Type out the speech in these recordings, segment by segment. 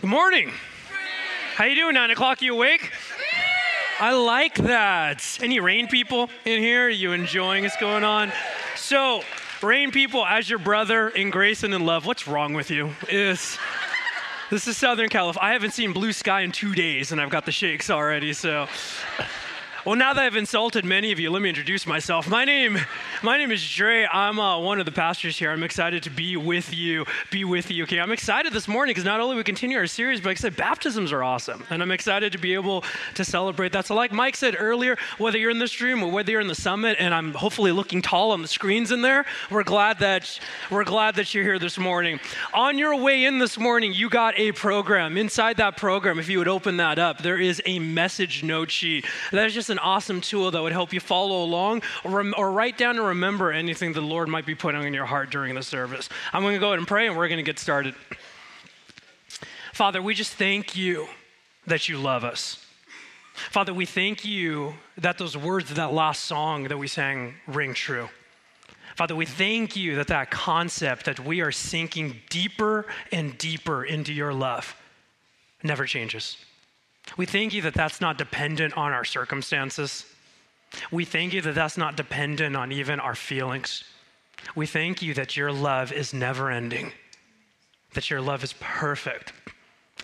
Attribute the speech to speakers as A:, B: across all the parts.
A: Good morning. How you doing? Nine o'clock. You awake? I like that. Any rain people in here? Are you enjoying what's going on? So, rain people, as your brother in grace and in love, what's wrong with you? Is this is Southern California. I haven't seen blue sky in two days, and I've got the shakes already. So. Well, now that I've insulted many of you, let me introduce myself. My name, my name is Dre. I'm uh, one of the pastors here. I'm excited to be with you, be with you. Okay, I'm excited this morning because not only we continue our series, but like I said, baptisms are awesome, and I'm excited to be able to celebrate that. So, like Mike said earlier, whether you're in this room or whether you're in the summit, and I'm hopefully looking tall on the screens in there, we're glad that we're glad that you're here this morning. On your way in this morning, you got a program. Inside that program, if you would open that up, there is a message note sheet. That is just an awesome tool that would help you follow along or, or write down and remember anything the Lord might be putting in your heart during the service. I'm going to go ahead and pray and we're going to get started. Father, we just thank you that you love us. Father, we thank you that those words of that last song that we sang ring true. Father, we thank you that that concept that we are sinking deeper and deeper into your love never changes. We thank you that that's not dependent on our circumstances. We thank you that that's not dependent on even our feelings. We thank you that your love is never ending, that your love is perfect,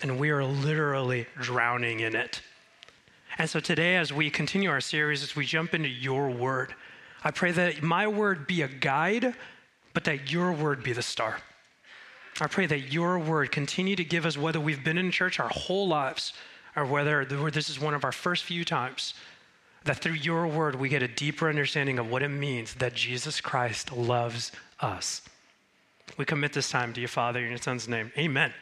A: and we are literally drowning in it. And so today, as we continue our series, as we jump into your word, I pray that my word be a guide, but that your word be the star. I pray that your word continue to give us, whether we've been in church our whole lives, or whether this is one of our first few times, that through your word we get a deeper understanding of what it means that Jesus Christ loves us. We commit this time to you, Father, in your Son's name. Amen.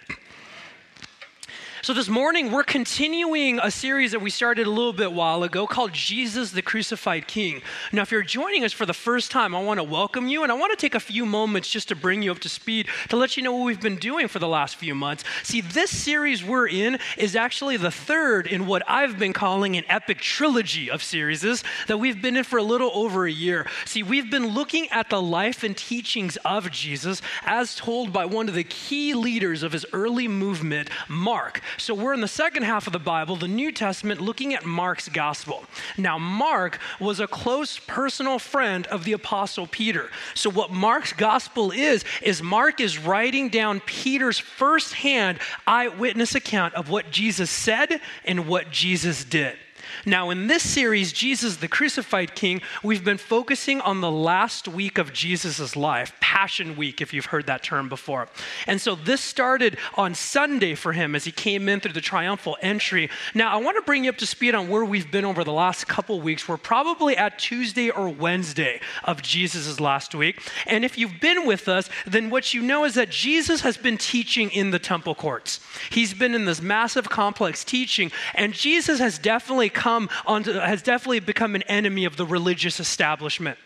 A: So, this morning, we're continuing a series that we started a little bit while ago called Jesus the Crucified King. Now, if you're joining us for the first time, I want to welcome you and I want to take a few moments just to bring you up to speed to let you know what we've been doing for the last few months. See, this series we're in is actually the third in what I've been calling an epic trilogy of series that we've been in for a little over a year. See, we've been looking at the life and teachings of Jesus as told by one of the key leaders of his early movement, Mark. So we're in the second half of the Bible, the New Testament, looking at Mark's gospel. Now, Mark was a close personal friend of the Apostle Peter. So, what Mark's gospel is, is Mark is writing down Peter's firsthand eyewitness account of what Jesus said and what Jesus did. Now, in this series, Jesus, the crucified king, we've been focusing on the last week of Jesus' life, Passion Week, if you've heard that term before. And so this started on Sunday for him as he came in through the triumphal entry. Now, I want to bring you up to speed on where we've been over the last couple weeks. We're probably at Tuesday or Wednesday of Jesus' last week. And if you've been with us, then what you know is that Jesus has been teaching in the temple courts. He's been in this massive complex teaching, and Jesus has definitely come come onto, has definitely become an enemy of the religious establishment.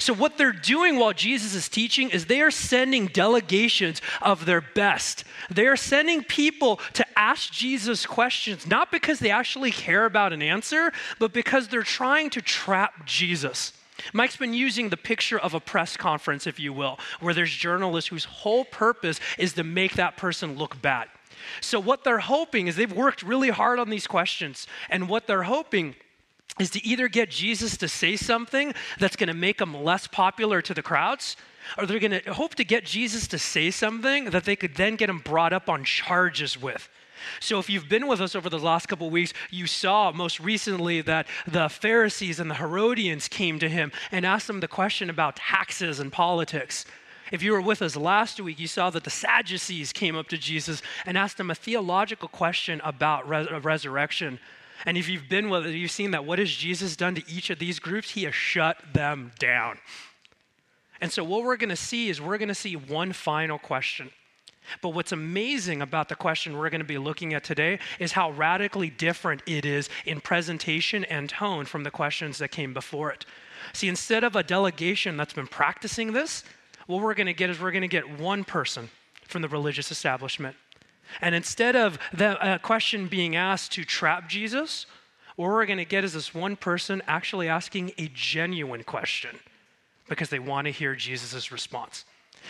A: So, what they're doing while Jesus is teaching is they are sending delegations of their best. They are sending people to ask Jesus questions, not because they actually care about an answer, but because they're trying to trap Jesus. Mike's been using the picture of a press conference, if you will, where there's journalists whose whole purpose is to make that person look bad. So, what they're hoping is they've worked really hard on these questions, and what they're hoping is to either get Jesus to say something that's going to make him less popular to the crowds, or they're going to hope to get Jesus to say something that they could then get him brought up on charges with. So, if you've been with us over the last couple weeks, you saw most recently that the Pharisees and the Herodians came to him and asked him the question about taxes and politics. If you were with us last week, you saw that the Sadducees came up to Jesus and asked him a theological question about res- uh, resurrection. And if you've been with us, you've seen that what has Jesus done to each of these groups? He has shut them down. And so, what we're going to see is we're going to see one final question. But what's amazing about the question we're going to be looking at today is how radically different it is in presentation and tone from the questions that came before it. See, instead of a delegation that's been practicing this, what we're going to get is we're going to get one person from the religious establishment. And instead of the uh, question being asked to trap Jesus, what we're going to get is this one person actually asking a genuine question because they want to hear Jesus' response.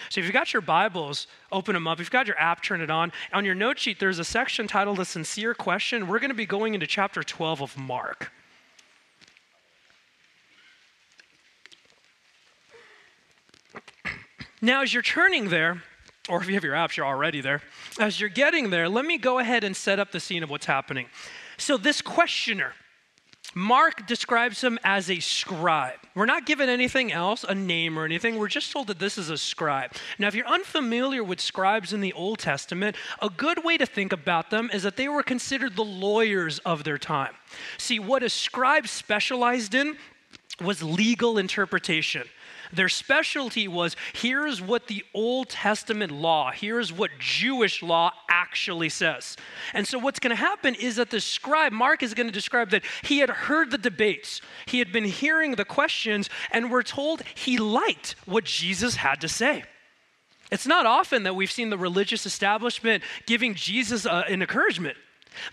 A: So if you've got your Bibles, open them up. If you've got your app, turn it on. On your note sheet, there's a section titled A Sincere Question. We're going to be going into chapter 12 of Mark. Now, as you're turning there, or if you have your apps, you're already there. As you're getting there, let me go ahead and set up the scene of what's happening. So, this questioner, Mark describes him as a scribe. We're not given anything else, a name or anything. We're just told that this is a scribe. Now, if you're unfamiliar with scribes in the Old Testament, a good way to think about them is that they were considered the lawyers of their time. See, what a scribe specialized in was legal interpretation. Their specialty was here's what the Old Testament law, here's what Jewish law actually says. And so what's going to happen is that the scribe, Mark is going to describe that he had heard the debates, he had been hearing the questions, and we're told he liked what Jesus had to say. It's not often that we've seen the religious establishment giving Jesus uh, an encouragement.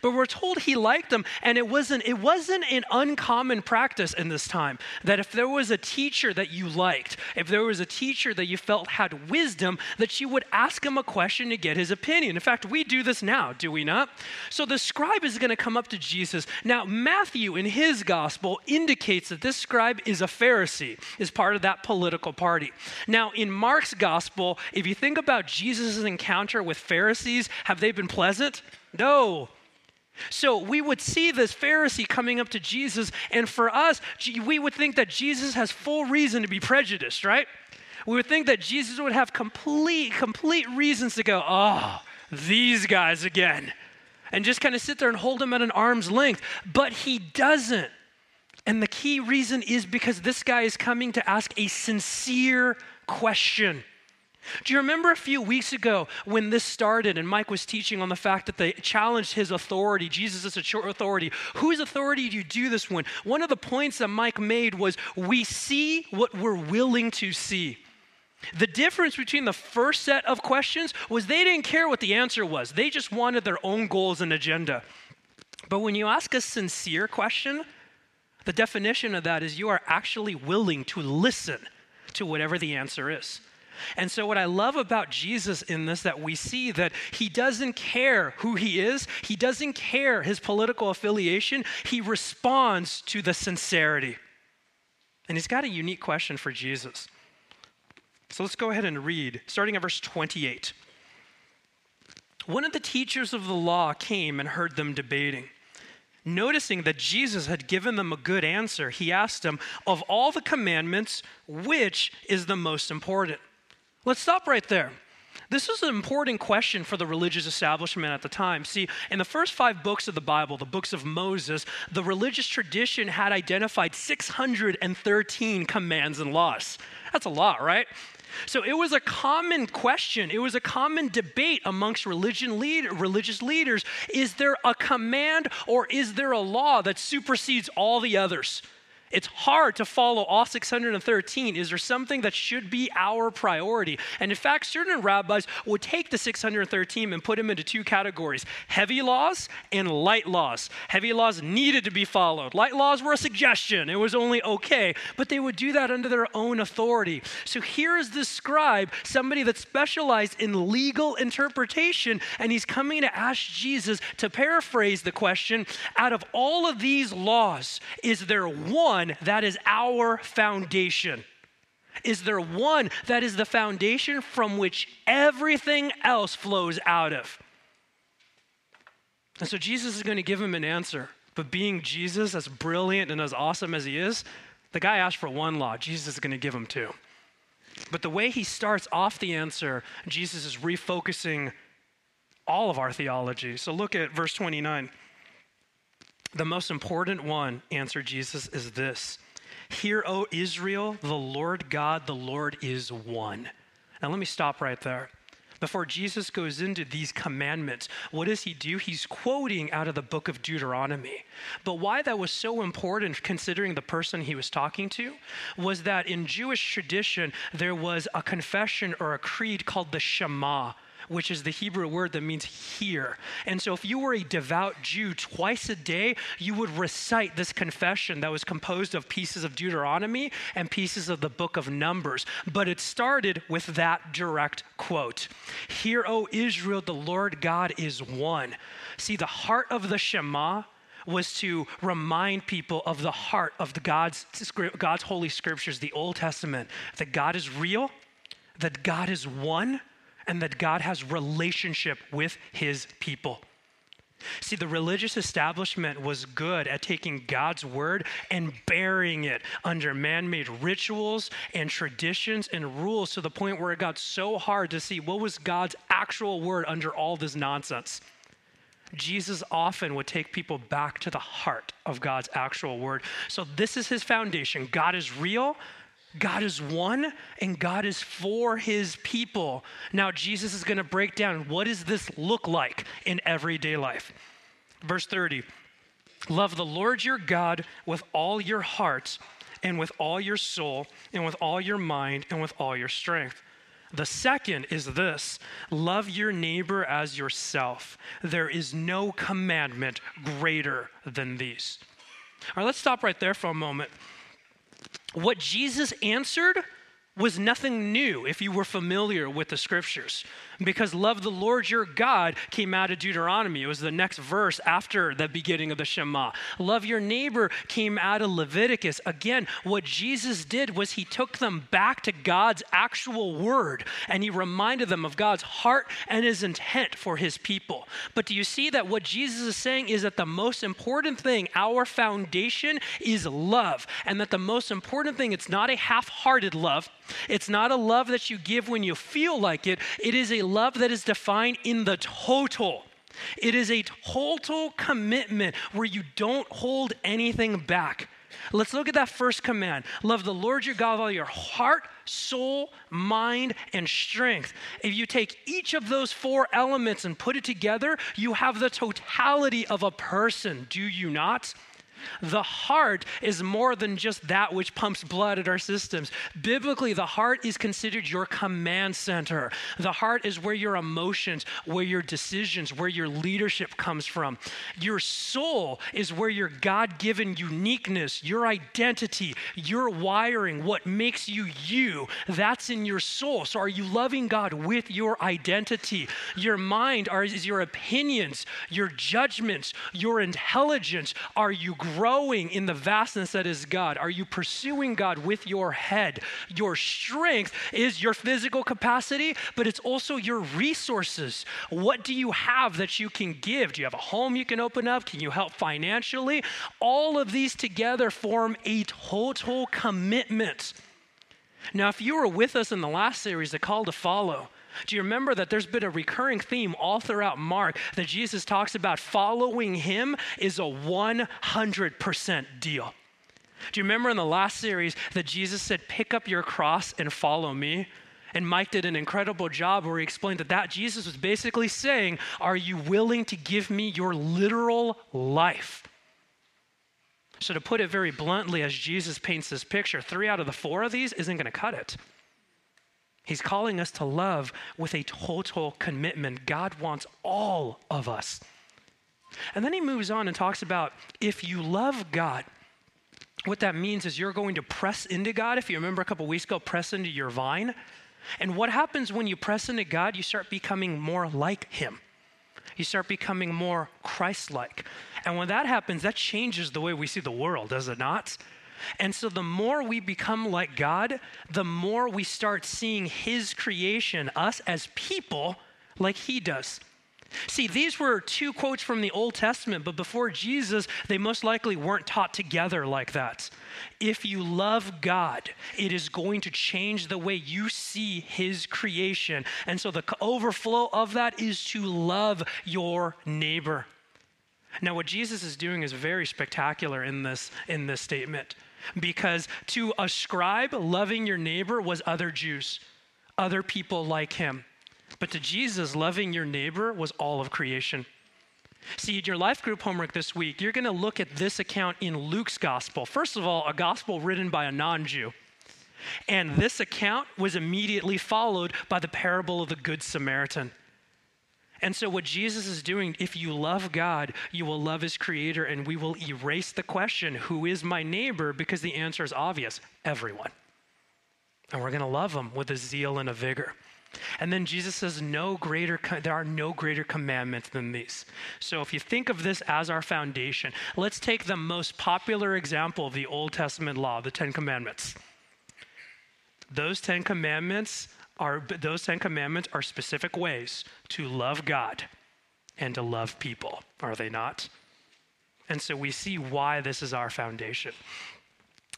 A: But we're told he liked them, and it wasn't, it wasn't an uncommon practice in this time that if there was a teacher that you liked, if there was a teacher that you felt had wisdom, that you would ask him a question to get his opinion. In fact, we do this now, do we not? So the scribe is going to come up to Jesus. Now, Matthew in his gospel indicates that this scribe is a Pharisee, is part of that political party. Now, in Mark's gospel, if you think about Jesus' encounter with Pharisees, have they been pleasant? No, so we would see this Pharisee coming up to Jesus, and for us, we would think that Jesus has full reason to be prejudiced, right? We would think that Jesus would have complete, complete reasons to go, oh, these guys again, and just kind of sit there and hold them at an arm's length. But he doesn't. And the key reason is because this guy is coming to ask a sincere question. Do you remember a few weeks ago when this started and Mike was teaching on the fact that they challenged his authority? Jesus is authority. Whose authority do you do this when? One of the points that Mike made was we see what we're willing to see. The difference between the first set of questions was they didn't care what the answer was, they just wanted their own goals and agenda. But when you ask a sincere question, the definition of that is you are actually willing to listen to whatever the answer is. And so, what I love about Jesus in this, that we see that he doesn't care who he is, he doesn't care his political affiliation, he responds to the sincerity. And he's got a unique question for Jesus. So, let's go ahead and read, starting at verse 28. One of the teachers of the law came and heard them debating. Noticing that Jesus had given them a good answer, he asked them, Of all the commandments, which is the most important? Let's stop right there. This is an important question for the religious establishment at the time. See, in the first five books of the Bible, the books of Moses, the religious tradition had identified 613 commands and laws. That's a lot, right? So it was a common question. It was a common debate amongst religion lead, religious leaders. Is there a command or is there a law that supersedes all the others? It's hard to follow all 613. Is there something that should be our priority? And in fact, certain rabbis would take the 613 and put them into two categories heavy laws and light laws. Heavy laws needed to be followed, light laws were a suggestion, it was only okay, but they would do that under their own authority. So here is this scribe, somebody that specialized in legal interpretation, and he's coming to ask Jesus to paraphrase the question out of all of these laws, is there one? One that is our foundation? Is there one that is the foundation from which everything else flows out of? And so Jesus is going to give him an answer. But being Jesus, as brilliant and as awesome as he is, the guy asked for one law. Jesus is going to give him two. But the way he starts off the answer, Jesus is refocusing all of our theology. So look at verse 29. The most important one, answered Jesus, is this Hear, O Israel, the Lord God, the Lord is one. Now, let me stop right there. Before Jesus goes into these commandments, what does he do? He's quoting out of the book of Deuteronomy. But why that was so important, considering the person he was talking to, was that in Jewish tradition, there was a confession or a creed called the Shema, which is the Hebrew word that means hear. And so, if you were a devout Jew, twice a day you would recite this confession that was composed of pieces of Deuteronomy and pieces of the book of Numbers. But it started with that direct quote Hear, O Israel, the Lord God is one. See, the heart of the Shema was to remind people of the heart of the God's, God's holy scriptures, the Old Testament, that God is real, that God is one, and that God has relationship with his people. See, the religious establishment was good at taking God's word and burying it under man made rituals and traditions and rules to the point where it got so hard to see what was God's actual word under all this nonsense. Jesus often would take people back to the heart of God's actual word. So, this is his foundation. God is real, God is one, and God is for his people. Now, Jesus is going to break down what does this look like in everyday life. Verse 30 Love the Lord your God with all your heart, and with all your soul, and with all your mind, and with all your strength. The second is this love your neighbor as yourself. There is no commandment greater than these. All right, let's stop right there for a moment. What Jesus answered was nothing new if you were familiar with the scriptures because love the Lord your God came out of Deuteronomy. It was the next verse after the beginning of the Shema. Love your neighbor came out of Leviticus. Again, what Jesus did was he took them back to God's actual word and he reminded them of God's heart and his intent for his people. But do you see that what Jesus is saying is that the most important thing, our foundation, is love. And that the most important thing, it's not a half hearted love, it's not a love that you give when you feel like it, it is a love that is defined in the total. It is a total commitment where you don't hold anything back. Let's look at that first command love the Lord your God with all your heart, soul, mind, and strength. If you take each of those four elements and put it together, you have the totality of a person, do you not? The heart is more than just that which pumps blood at our systems. Biblically, the heart is considered your command center. The heart is where your emotions, where your decisions, where your leadership comes from. Your soul is where your God given uniqueness, your identity, your wiring, what makes you you, that's in your soul. So, are you loving God with your identity? Your mind are, is your opinions, your judgments, your intelligence. Are you growing in the vastness that is God? Are you pursuing God with your head? Your strength is your physical capacity, but it's also your resources. What do you have that you can give? Do you have a home you can open up? Can you help financially? All of these together form a total commitment. Now, if you were with us in the last series, The Call to Follow, do you remember that there's been a recurring theme all throughout Mark that Jesus talks about following him is a 100% deal? Do you remember in the last series that Jesus said, Pick up your cross and follow me? And Mike did an incredible job where he explained that, that Jesus was basically saying, Are you willing to give me your literal life? So, to put it very bluntly, as Jesus paints this picture, three out of the four of these isn't going to cut it. He's calling us to love with a total commitment. God wants all of us. And then he moves on and talks about if you love God, what that means is you're going to press into God. If you remember a couple weeks ago, press into your vine. And what happens when you press into God? You start becoming more like Him. You start becoming more Christ like. And when that happens, that changes the way we see the world, does it not? And so the more we become like God, the more we start seeing His creation, us as people, like He does. See, these were two quotes from the Old Testament, but before Jesus, they most likely weren't taught together like that. If you love God, it is going to change the way you see His creation. And so the overflow of that is to love your neighbor. Now, what Jesus is doing is very spectacular in this, in this statement because to a scribe loving your neighbor was other Jews, other people like him. But to Jesus, loving your neighbor was all of creation. See, in your life group homework this week, you're going to look at this account in Luke's gospel. First of all, a gospel written by a non Jew. And this account was immediately followed by the parable of the Good Samaritan. And so, what Jesus is doing, if you love God, you will love his creator, and we will erase the question, who is my neighbor? Because the answer is obvious everyone. And we're going to love them with a zeal and a vigor. And then Jesus says, no greater, there are no greater commandments than these. So if you think of this as our foundation, let's take the most popular example of the Old Testament law, the Ten Commandments. Those Ten Commandments are, those Ten Commandments are specific ways to love God and to love people, are they not? And so we see why this is our foundation.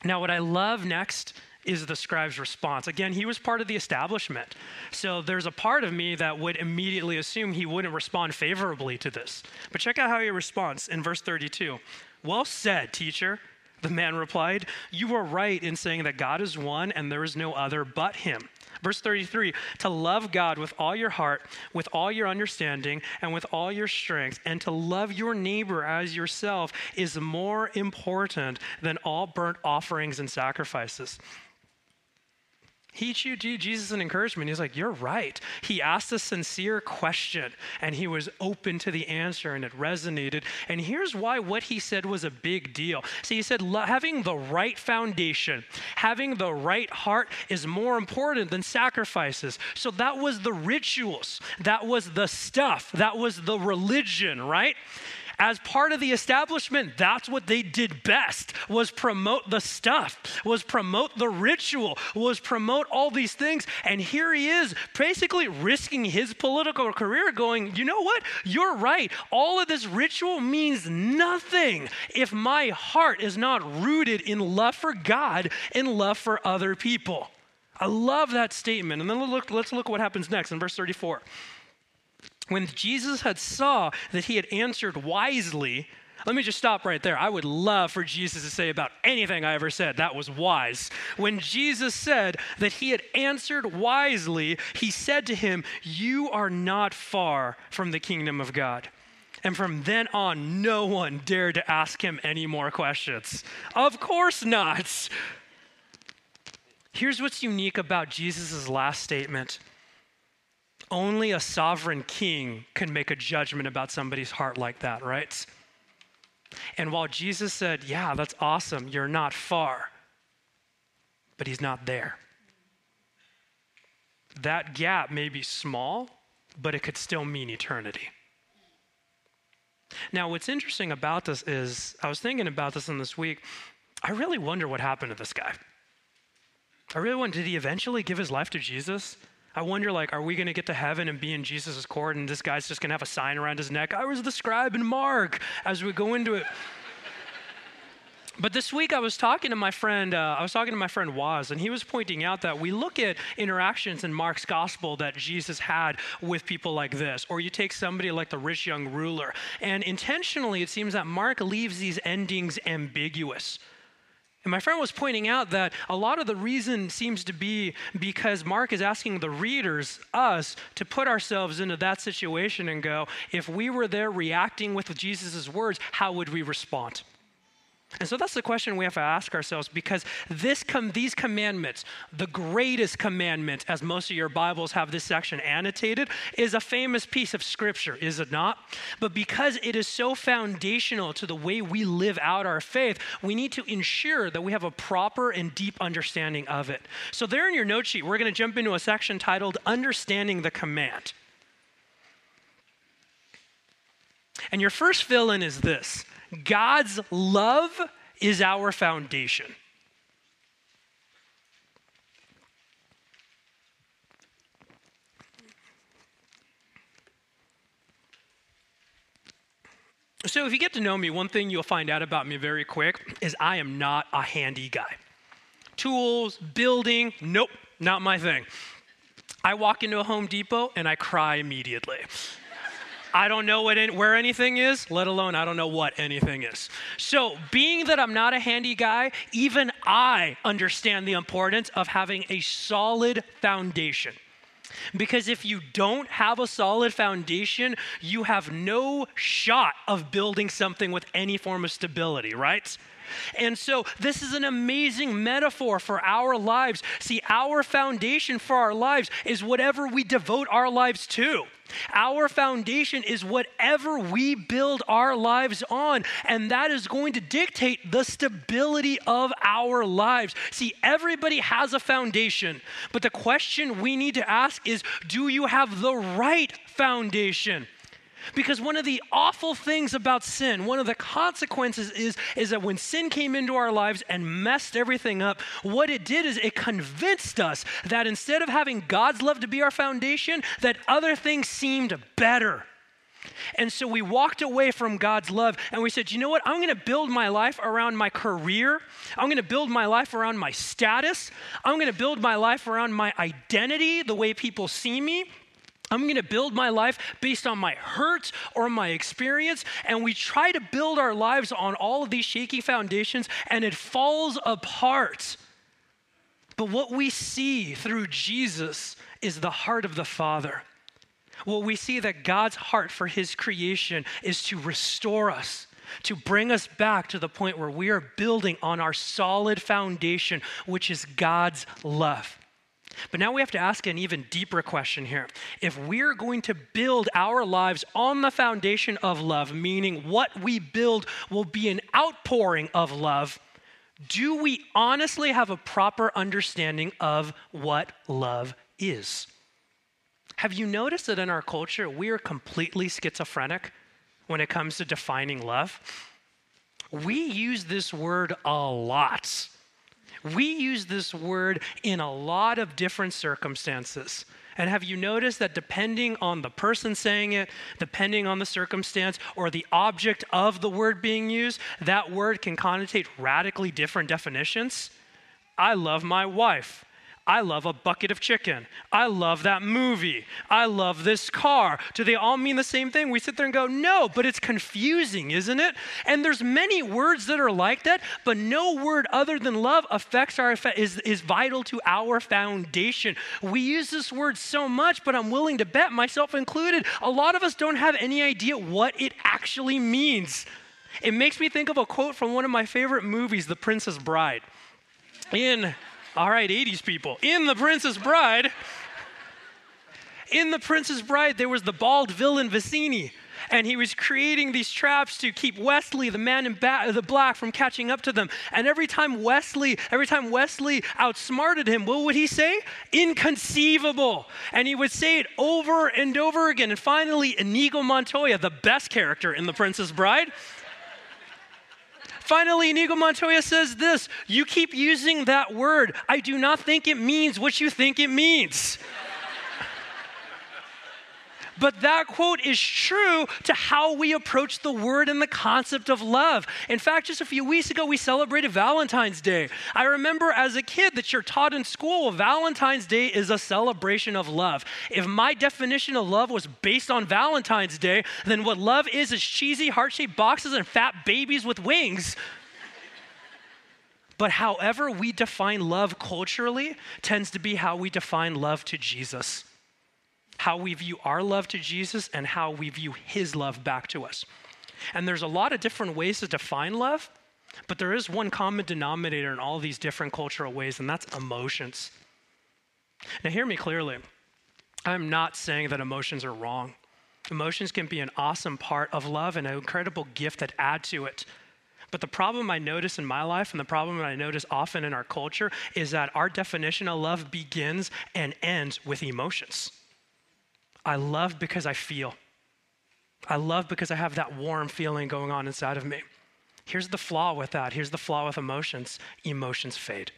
A: Now, what I love next is the scribe's response. Again, he was part of the establishment. So there's a part of me that would immediately assume he wouldn't respond favorably to this. But check out how he responds in verse 32. Well said, teacher. The man replied, You are right in saying that God is one and there is no other but him. Verse 33 to love God with all your heart, with all your understanding, and with all your strength, and to love your neighbor as yourself is more important than all burnt offerings and sacrifices. He gave Jesus an encouragement. He's like, You're right. He asked a sincere question and he was open to the answer and it resonated. And here's why what he said was a big deal. See, he said, Having the right foundation, having the right heart is more important than sacrifices. So that was the rituals, that was the stuff, that was the religion, right? As part of the establishment, that's what they did best was promote the stuff, was promote the ritual, was promote all these things. And here he is basically risking his political career going, you know what? You're right. All of this ritual means nothing if my heart is not rooted in love for God and love for other people. I love that statement. And then look, let's look what happens next in verse 34 when Jesus had saw that he had answered wisely, let me just stop right there. I would love for Jesus to say about anything I ever said that was wise. When Jesus said that he had answered wisely, he said to him, You are not far from the kingdom of God. And from then on, no one dared to ask him any more questions. Of course not. Here's what's unique about Jesus' last statement only a sovereign king can make a judgment about somebody's heart like that, right? And while Jesus said, Yeah, that's awesome, you're not far, but he's not there. That gap may be small, but it could still mean eternity. Now, what's interesting about this is, I was thinking about this in this week. I really wonder what happened to this guy. I really wonder, did he eventually give his life to Jesus? I wonder, like, are we going to get to heaven and be in Jesus' court and this guy's just going to have a sign around his neck? I was the scribe in Mark as we go into it. But this week I was talking to my friend, uh, I was talking to my friend Waz, and he was pointing out that we look at interactions in Mark's gospel that Jesus had with people like this. Or you take somebody like the rich young ruler, and intentionally it seems that Mark leaves these endings ambiguous. And my friend was pointing out that a lot of the reason seems to be because Mark is asking the readers, us, to put ourselves into that situation and go, if we were there reacting with Jesus' words, how would we respond? And so that's the question we have to ask ourselves because this com- these commandments, the greatest commandment, as most of your Bibles have this section annotated, is a famous piece of scripture, is it not? But because it is so foundational to the way we live out our faith, we need to ensure that we have a proper and deep understanding of it. So, there in your note sheet, we're going to jump into a section titled Understanding the Command. And your first fill in is this God's love is our foundation. So, if you get to know me, one thing you'll find out about me very quick is I am not a handy guy. Tools, building, nope, not my thing. I walk into a Home Depot and I cry immediately. I don't know what where anything is, let alone I don't know what anything is. So, being that I'm not a handy guy, even I understand the importance of having a solid foundation. Because if you don't have a solid foundation, you have no shot of building something with any form of stability, right? And so, this is an amazing metaphor for our lives. See, our foundation for our lives is whatever we devote our lives to. Our foundation is whatever we build our lives on, and that is going to dictate the stability of our lives. See, everybody has a foundation, but the question we need to ask is do you have the right foundation? Because one of the awful things about sin, one of the consequences is, is that when sin came into our lives and messed everything up, what it did is it convinced us that instead of having God's love to be our foundation, that other things seemed better. And so we walked away from God's love and we said, you know what? I'm going to build my life around my career. I'm going to build my life around my status. I'm going to build my life around my identity, the way people see me. I'm going to build my life based on my hurt or my experience. And we try to build our lives on all of these shaky foundations, and it falls apart. But what we see through Jesus is the heart of the Father. Well, we see that God's heart for his creation is to restore us, to bring us back to the point where we are building on our solid foundation, which is God's love. But now we have to ask an even deeper question here. If we're going to build our lives on the foundation of love, meaning what we build will be an outpouring of love, do we honestly have a proper understanding of what love is? Have you noticed that in our culture, we are completely schizophrenic when it comes to defining love? We use this word a lot we use this word in a lot of different circumstances. And have you noticed that depending on the person saying it, depending on the circumstance, or the object of the word being used, that word can connotate radically different definitions? I love my wife. I love a bucket of chicken. I love that movie. I love this car. Do they all mean the same thing? We sit there and go, no, but it's confusing, isn't it? And there's many words that are like that, but no word other than love affects our is, is vital to our foundation. We use this word so much, but I'm willing to bet, myself included, a lot of us don't have any idea what it actually means. It makes me think of a quote from one of my favorite movies, The Princess Bride. In all right, 80s people. In The Princess Bride, in The Princess Bride, there was the bald villain Vizzini. And he was creating these traps to keep Westley, the man in ba- the black, from catching up to them. And every time Westley, every time Westley outsmarted him, what would he say? Inconceivable. And he would say it over and over again. And finally, Inigo Montoya, the best character in The Princess Bride, Finally, Inigo Montoya says this You keep using that word. I do not think it means what you think it means. But that quote is true to how we approach the word and the concept of love. In fact, just a few weeks ago, we celebrated Valentine's Day. I remember as a kid that you're taught in school Valentine's Day is a celebration of love. If my definition of love was based on Valentine's Day, then what love is is cheesy heart shaped boxes and fat babies with wings. But however we define love culturally tends to be how we define love to Jesus how we view our love to Jesus and how we view his love back to us. And there's a lot of different ways to define love, but there is one common denominator in all these different cultural ways, and that's emotions. Now, hear me clearly. I'm not saying that emotions are wrong. Emotions can be an awesome part of love and an incredible gift that add to it. But the problem I notice in my life and the problem I notice often in our culture is that our definition of love begins and ends with emotions. I love because I feel. I love because I have that warm feeling going on inside of me. Here's the flaw with that. Here's the flaw with emotions emotions fade.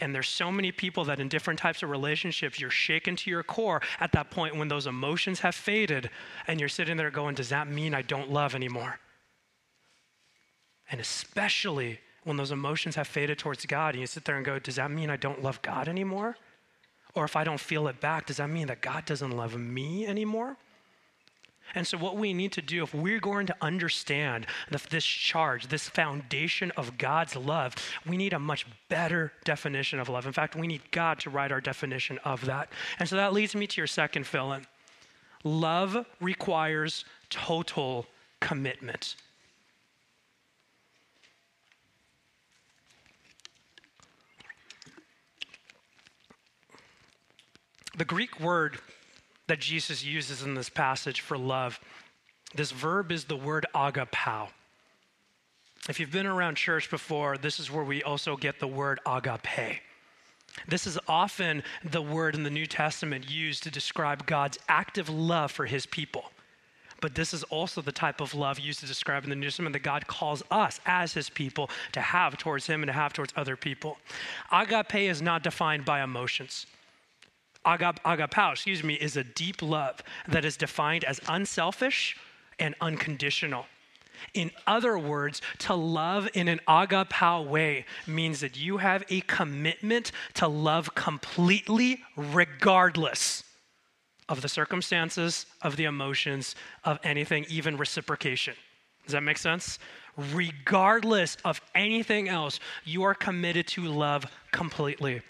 A: And there's so many people that in different types of relationships, you're shaken to your core at that point when those emotions have faded, and you're sitting there going, Does that mean I don't love anymore? And especially when those emotions have faded towards God, and you sit there and go, Does that mean I don't love God anymore? Or if I don't feel it back, does that mean that God doesn't love me anymore? And so, what we need to do, if we're going to understand this charge, this foundation of God's love, we need a much better definition of love. In fact, we need God to write our definition of that. And so, that leads me to your second fill in love requires total commitment. The Greek word that Jesus uses in this passage for love, this verb is the word agapao. If you've been around church before, this is where we also get the word agape. This is often the word in the New Testament used to describe God's active love for his people. But this is also the type of love used to describe in the New Testament that God calls us as his people to have towards him and to have towards other people. Agape is not defined by emotions. Agap, agapao, excuse me, is a deep love that is defined as unselfish and unconditional. In other words, to love in an agapao way means that you have a commitment to love completely, regardless of the circumstances, of the emotions, of anything, even reciprocation. Does that make sense? Regardless of anything else, you are committed to love completely.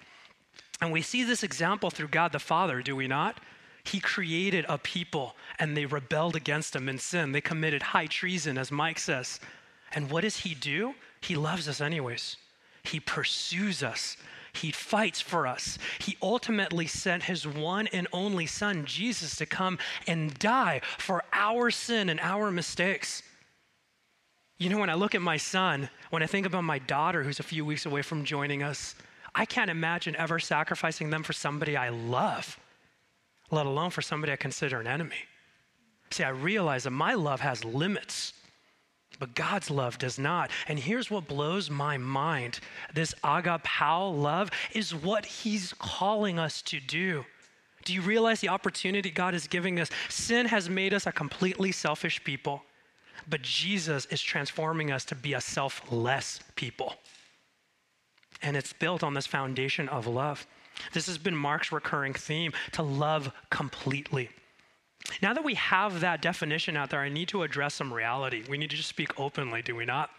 A: And we see this example through God the Father, do we not? He created a people and they rebelled against him in sin. They committed high treason, as Mike says. And what does he do? He loves us, anyways. He pursues us. He fights for us. He ultimately sent his one and only son, Jesus, to come and die for our sin and our mistakes. You know, when I look at my son, when I think about my daughter who's a few weeks away from joining us, I can't imagine ever sacrificing them for somebody I love let alone for somebody I consider an enemy. See, I realize that my love has limits, but God's love does not. And here's what blows my mind this agapao love is what He's calling us to do. Do you realize the opportunity God is giving us? Sin has made us a completely selfish people, but Jesus is transforming us to be a selfless people. And it's built on this foundation of love. This has been Mark's recurring theme to love completely. Now that we have that definition out there, I need to address some reality. We need to just speak openly, do we not?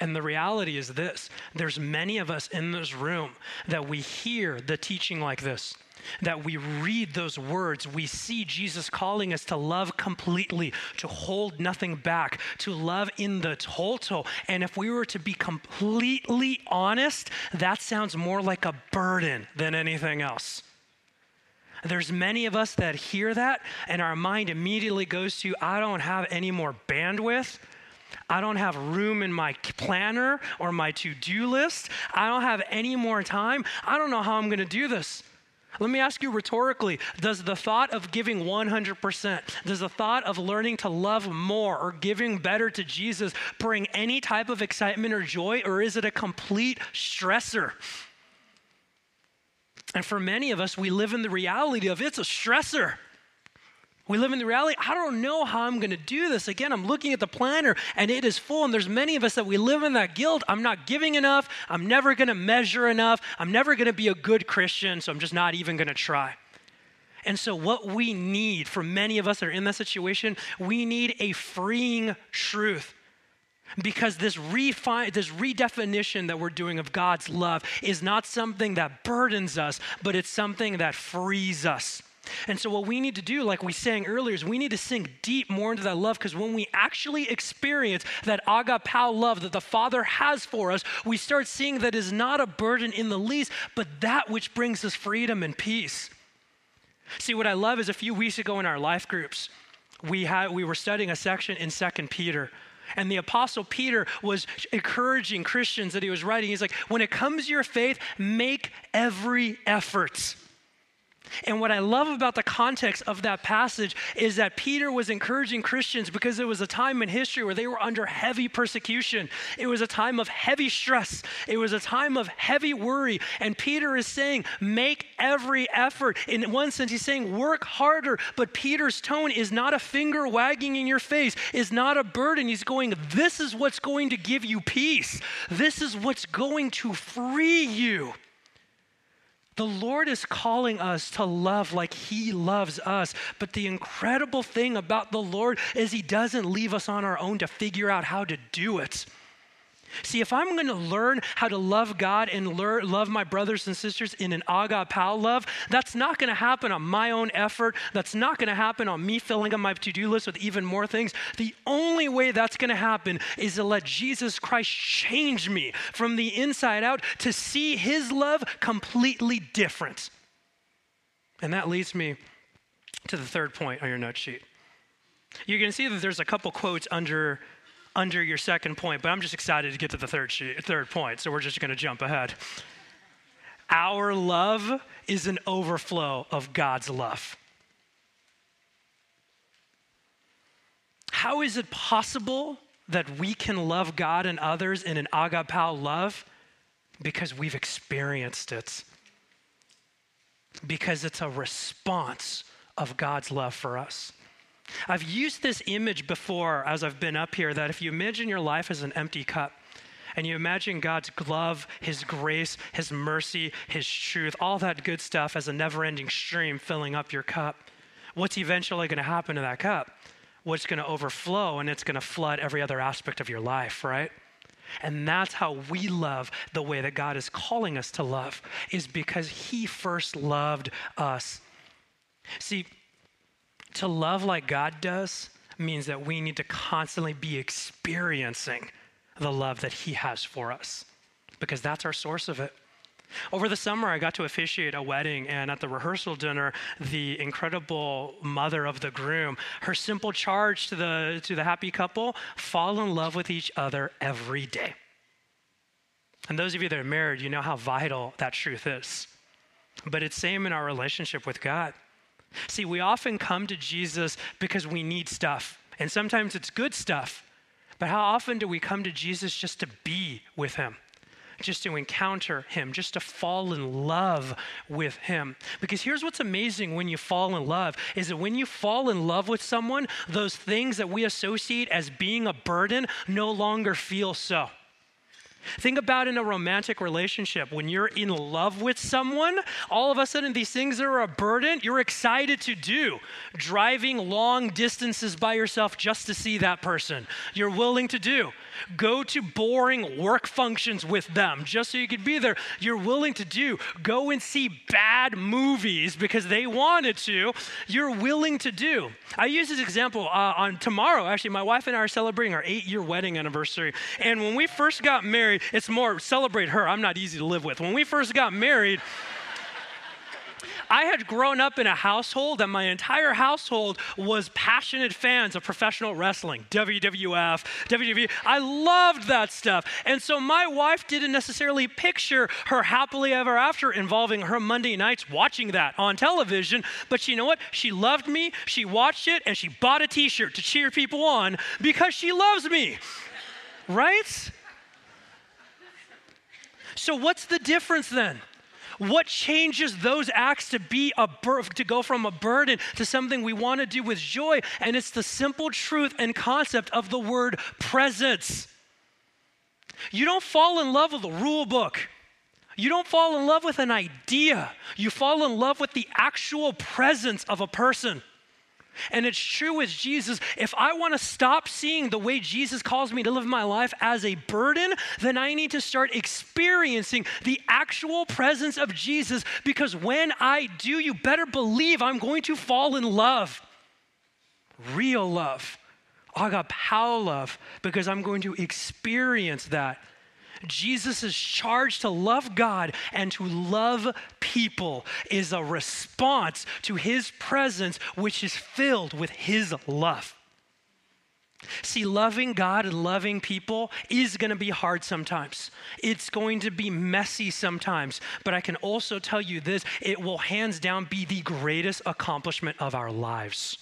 A: And the reality is this there's many of us in this room that we hear the teaching like this that we read those words, we see Jesus calling us to love completely, to hold nothing back, to love in the total. And if we were to be completely honest, that sounds more like a burden than anything else. There's many of us that hear that, and our mind immediately goes to, I don't have any more bandwidth. I don't have room in my planner or my to do list. I don't have any more time. I don't know how I'm going to do this. Let me ask you rhetorically Does the thought of giving 100%, does the thought of learning to love more or giving better to Jesus bring any type of excitement or joy, or is it a complete stressor? And for many of us, we live in the reality of it's a stressor. We live in the reality, I don't know how I'm going to do this. Again, I'm looking at the planner and it is full. And there's many of us that we live in that guilt. I'm not giving enough. I'm never going to measure enough. I'm never going to be a good Christian. So I'm just not even going to try. And so, what we need for many of us that are in that situation, we need a freeing truth. Because this, refi- this redefinition that we're doing of God's love is not something that burdens us, but it's something that frees us. And so, what we need to do, like we sang earlier, is we need to sink deep more into that love because when we actually experience that agapao love that the Father has for us, we start seeing that is not a burden in the least, but that which brings us freedom and peace. See, what I love is a few weeks ago in our life groups, we, had, we were studying a section in Second Peter. And the apostle Peter was encouraging Christians that he was writing. He's like, when it comes to your faith, make every effort. And what I love about the context of that passage is that Peter was encouraging Christians because it was a time in history where they were under heavy persecution. It was a time of heavy stress. It was a time of heavy worry. And Peter is saying, make every effort. In one sense, he's saying, work harder. But Peter's tone is not a finger wagging in your face, is not a burden. He's going, this is what's going to give you peace. This is what's going to free you. The Lord is calling us to love like He loves us. But the incredible thing about the Lord is He doesn't leave us on our own to figure out how to do it. See, if I'm going to learn how to love God and learn, love my brothers and sisters in an agapao love, that's not going to happen on my own effort. That's not going to happen on me filling up my to do list with even more things. The only way that's going to happen is to let Jesus Christ change me from the inside out to see his love completely different. And that leads me to the third point on your note sheet. You can see that there's a couple quotes under under your second point, but I'm just excited to get to the third sheet, third point, so we're just going to jump ahead. Our love is an overflow of God's love. How is it possible that we can love God and others in an agapao love? Because we've experienced it. Because it's a response of God's love for us. I've used this image before as I've been up here that if you imagine your life as an empty cup, and you imagine God's love, His grace, His mercy, His truth, all that good stuff as a never ending stream filling up your cup, what's eventually going to happen to that cup? What's going to overflow and it's going to flood every other aspect of your life, right? And that's how we love the way that God is calling us to love, is because He first loved us. See, to love like God does means that we need to constantly be experiencing the love that He has for us because that's our source of it. Over the summer, I got to officiate a wedding, and at the rehearsal dinner, the incredible mother of the groom, her simple charge to the, to the happy couple fall in love with each other every day. And those of you that are married, you know how vital that truth is. But it's same in our relationship with God. See, we often come to Jesus because we need stuff, and sometimes it's good stuff. But how often do we come to Jesus just to be with him? Just to encounter him, just to fall in love with him. Because here's what's amazing when you fall in love is that when you fall in love with someone, those things that we associate as being a burden no longer feel so. Think about in a romantic relationship when you're in love with someone, all of a sudden these things are a burden you're excited to do. Driving long distances by yourself just to see that person, you're willing to do. Go to boring work functions with them just so you could be there. You're willing to do. Go and see bad movies because they wanted to. You're willing to do. I use this example uh, on tomorrow. Actually, my wife and I are celebrating our eight year wedding anniversary. And when we first got married, it's more celebrate her. I'm not easy to live with. When we first got married, I had grown up in a household that my entire household was passionate fans of professional wrestling, WWF, WWE. I loved that stuff. And so my wife didn't necessarily picture her happily ever after involving her Monday nights watching that on television. But you know what? She loved me, she watched it, and she bought a t shirt to cheer people on because she loves me. Right? So, what's the difference then? What changes those acts to be a bur- to go from a burden to something we want to do with joy? And it's the simple truth and concept of the word presence. You don't fall in love with a rule book. You don't fall in love with an idea. You fall in love with the actual presence of a person. And it's true with Jesus. If I want to stop seeing the way Jesus calls me to live my life as a burden, then I need to start experiencing the actual presence of Jesus because when I do, you better believe I'm going to fall in love. Real love. Agapao love, because I'm going to experience that Jesus' charge to love God and to love people is a response to his presence, which is filled with his love. See, loving God and loving people is going to be hard sometimes. It's going to be messy sometimes. But I can also tell you this it will hands down be the greatest accomplishment of our lives.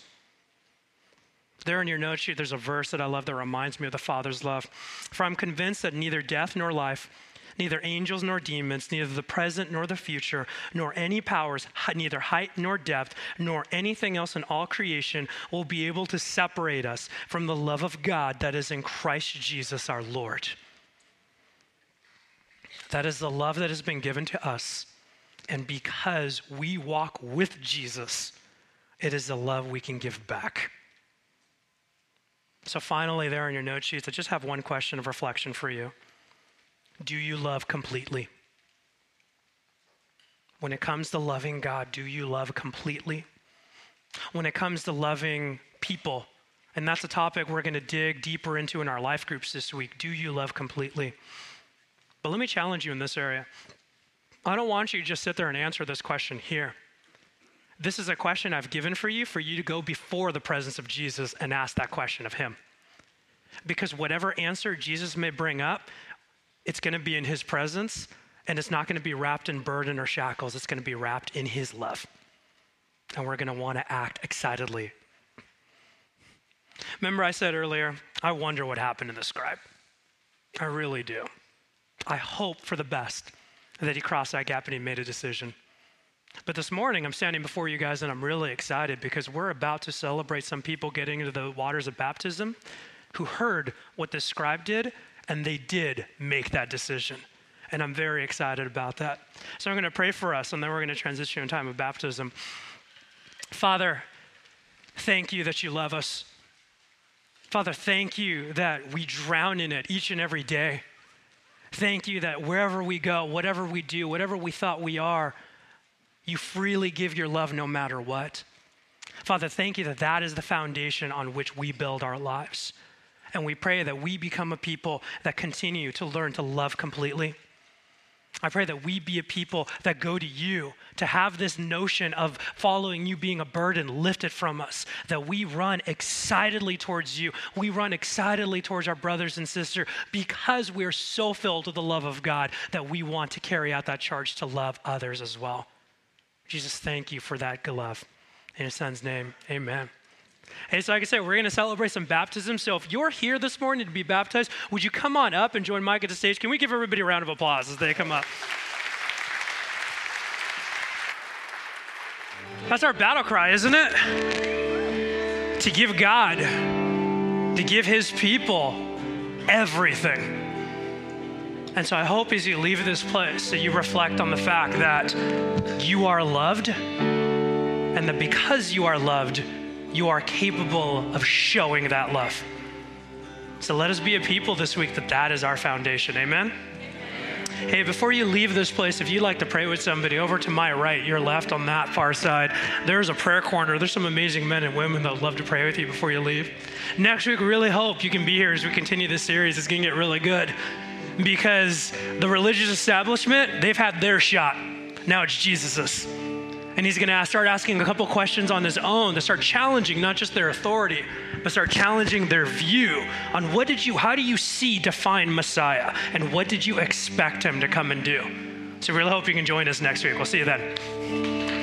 A: There in your note sheet, there's a verse that I love that reminds me of the Father's love. For I'm convinced that neither death nor life, neither angels nor demons, neither the present nor the future, nor any powers, neither height nor depth, nor anything else in all creation will be able to separate us from the love of God that is in Christ Jesus our Lord. That is the love that has been given to us. And because we walk with Jesus, it is the love we can give back. So, finally, there in your note sheets, I just have one question of reflection for you. Do you love completely? When it comes to loving God, do you love completely? When it comes to loving people, and that's a topic we're going to dig deeper into in our life groups this week, do you love completely? But let me challenge you in this area. I don't want you to just sit there and answer this question here. This is a question I've given for you for you to go before the presence of Jesus and ask that question of him. Because whatever answer Jesus may bring up, it's going to be in his presence and it's not going to be wrapped in burden or shackles. It's going to be wrapped in his love. And we're going to want to act excitedly. Remember, I said earlier, I wonder what happened to the scribe. I really do. I hope for the best that he crossed that gap and he made a decision. But this morning, I'm standing before you guys and I'm really excited because we're about to celebrate some people getting into the waters of baptism who heard what the scribe did and they did make that decision. And I'm very excited about that. So I'm going to pray for us and then we're going to transition in time of baptism. Father, thank you that you love us. Father, thank you that we drown in it each and every day. Thank you that wherever we go, whatever we do, whatever we thought we are, you freely give your love no matter what. Father, thank you that that is the foundation on which we build our lives. And we pray that we become a people that continue to learn to love completely. I pray that we be a people that go to you, to have this notion of following you being a burden lifted from us, that we run excitedly towards you. We run excitedly towards our brothers and sisters because we're so filled with the love of God that we want to carry out that charge to love others as well. Jesus, thank you for that love. In his son's name, amen. Hey, so like I said, we're going to celebrate some baptism. So if you're here this morning to be baptized, would you come on up and join Mike at the stage? Can we give everybody a round of applause as they come up? That's our battle cry, isn't it? To give God, to give His people everything. And so I hope as you leave this place that you reflect on the fact that you are loved and that because you are loved, you are capable of showing that love. So let us be a people this week that that is our foundation. Amen. Hey, before you leave this place, if you'd like to pray with somebody, over to my right, your left on that far side, there's a prayer corner. There's some amazing men and women that would love to pray with you before you leave. Next week, really hope you can be here as we continue this series. It's going to get really good because the religious establishment, they've had their shot. Now it's Jesus's. And he's going to start asking a couple questions on his own to start challenging not just their authority, but start challenging their view on what did you, how do you see define Messiah, and what did you expect him to come and do? So, we really hope you can join us next week. We'll see you then.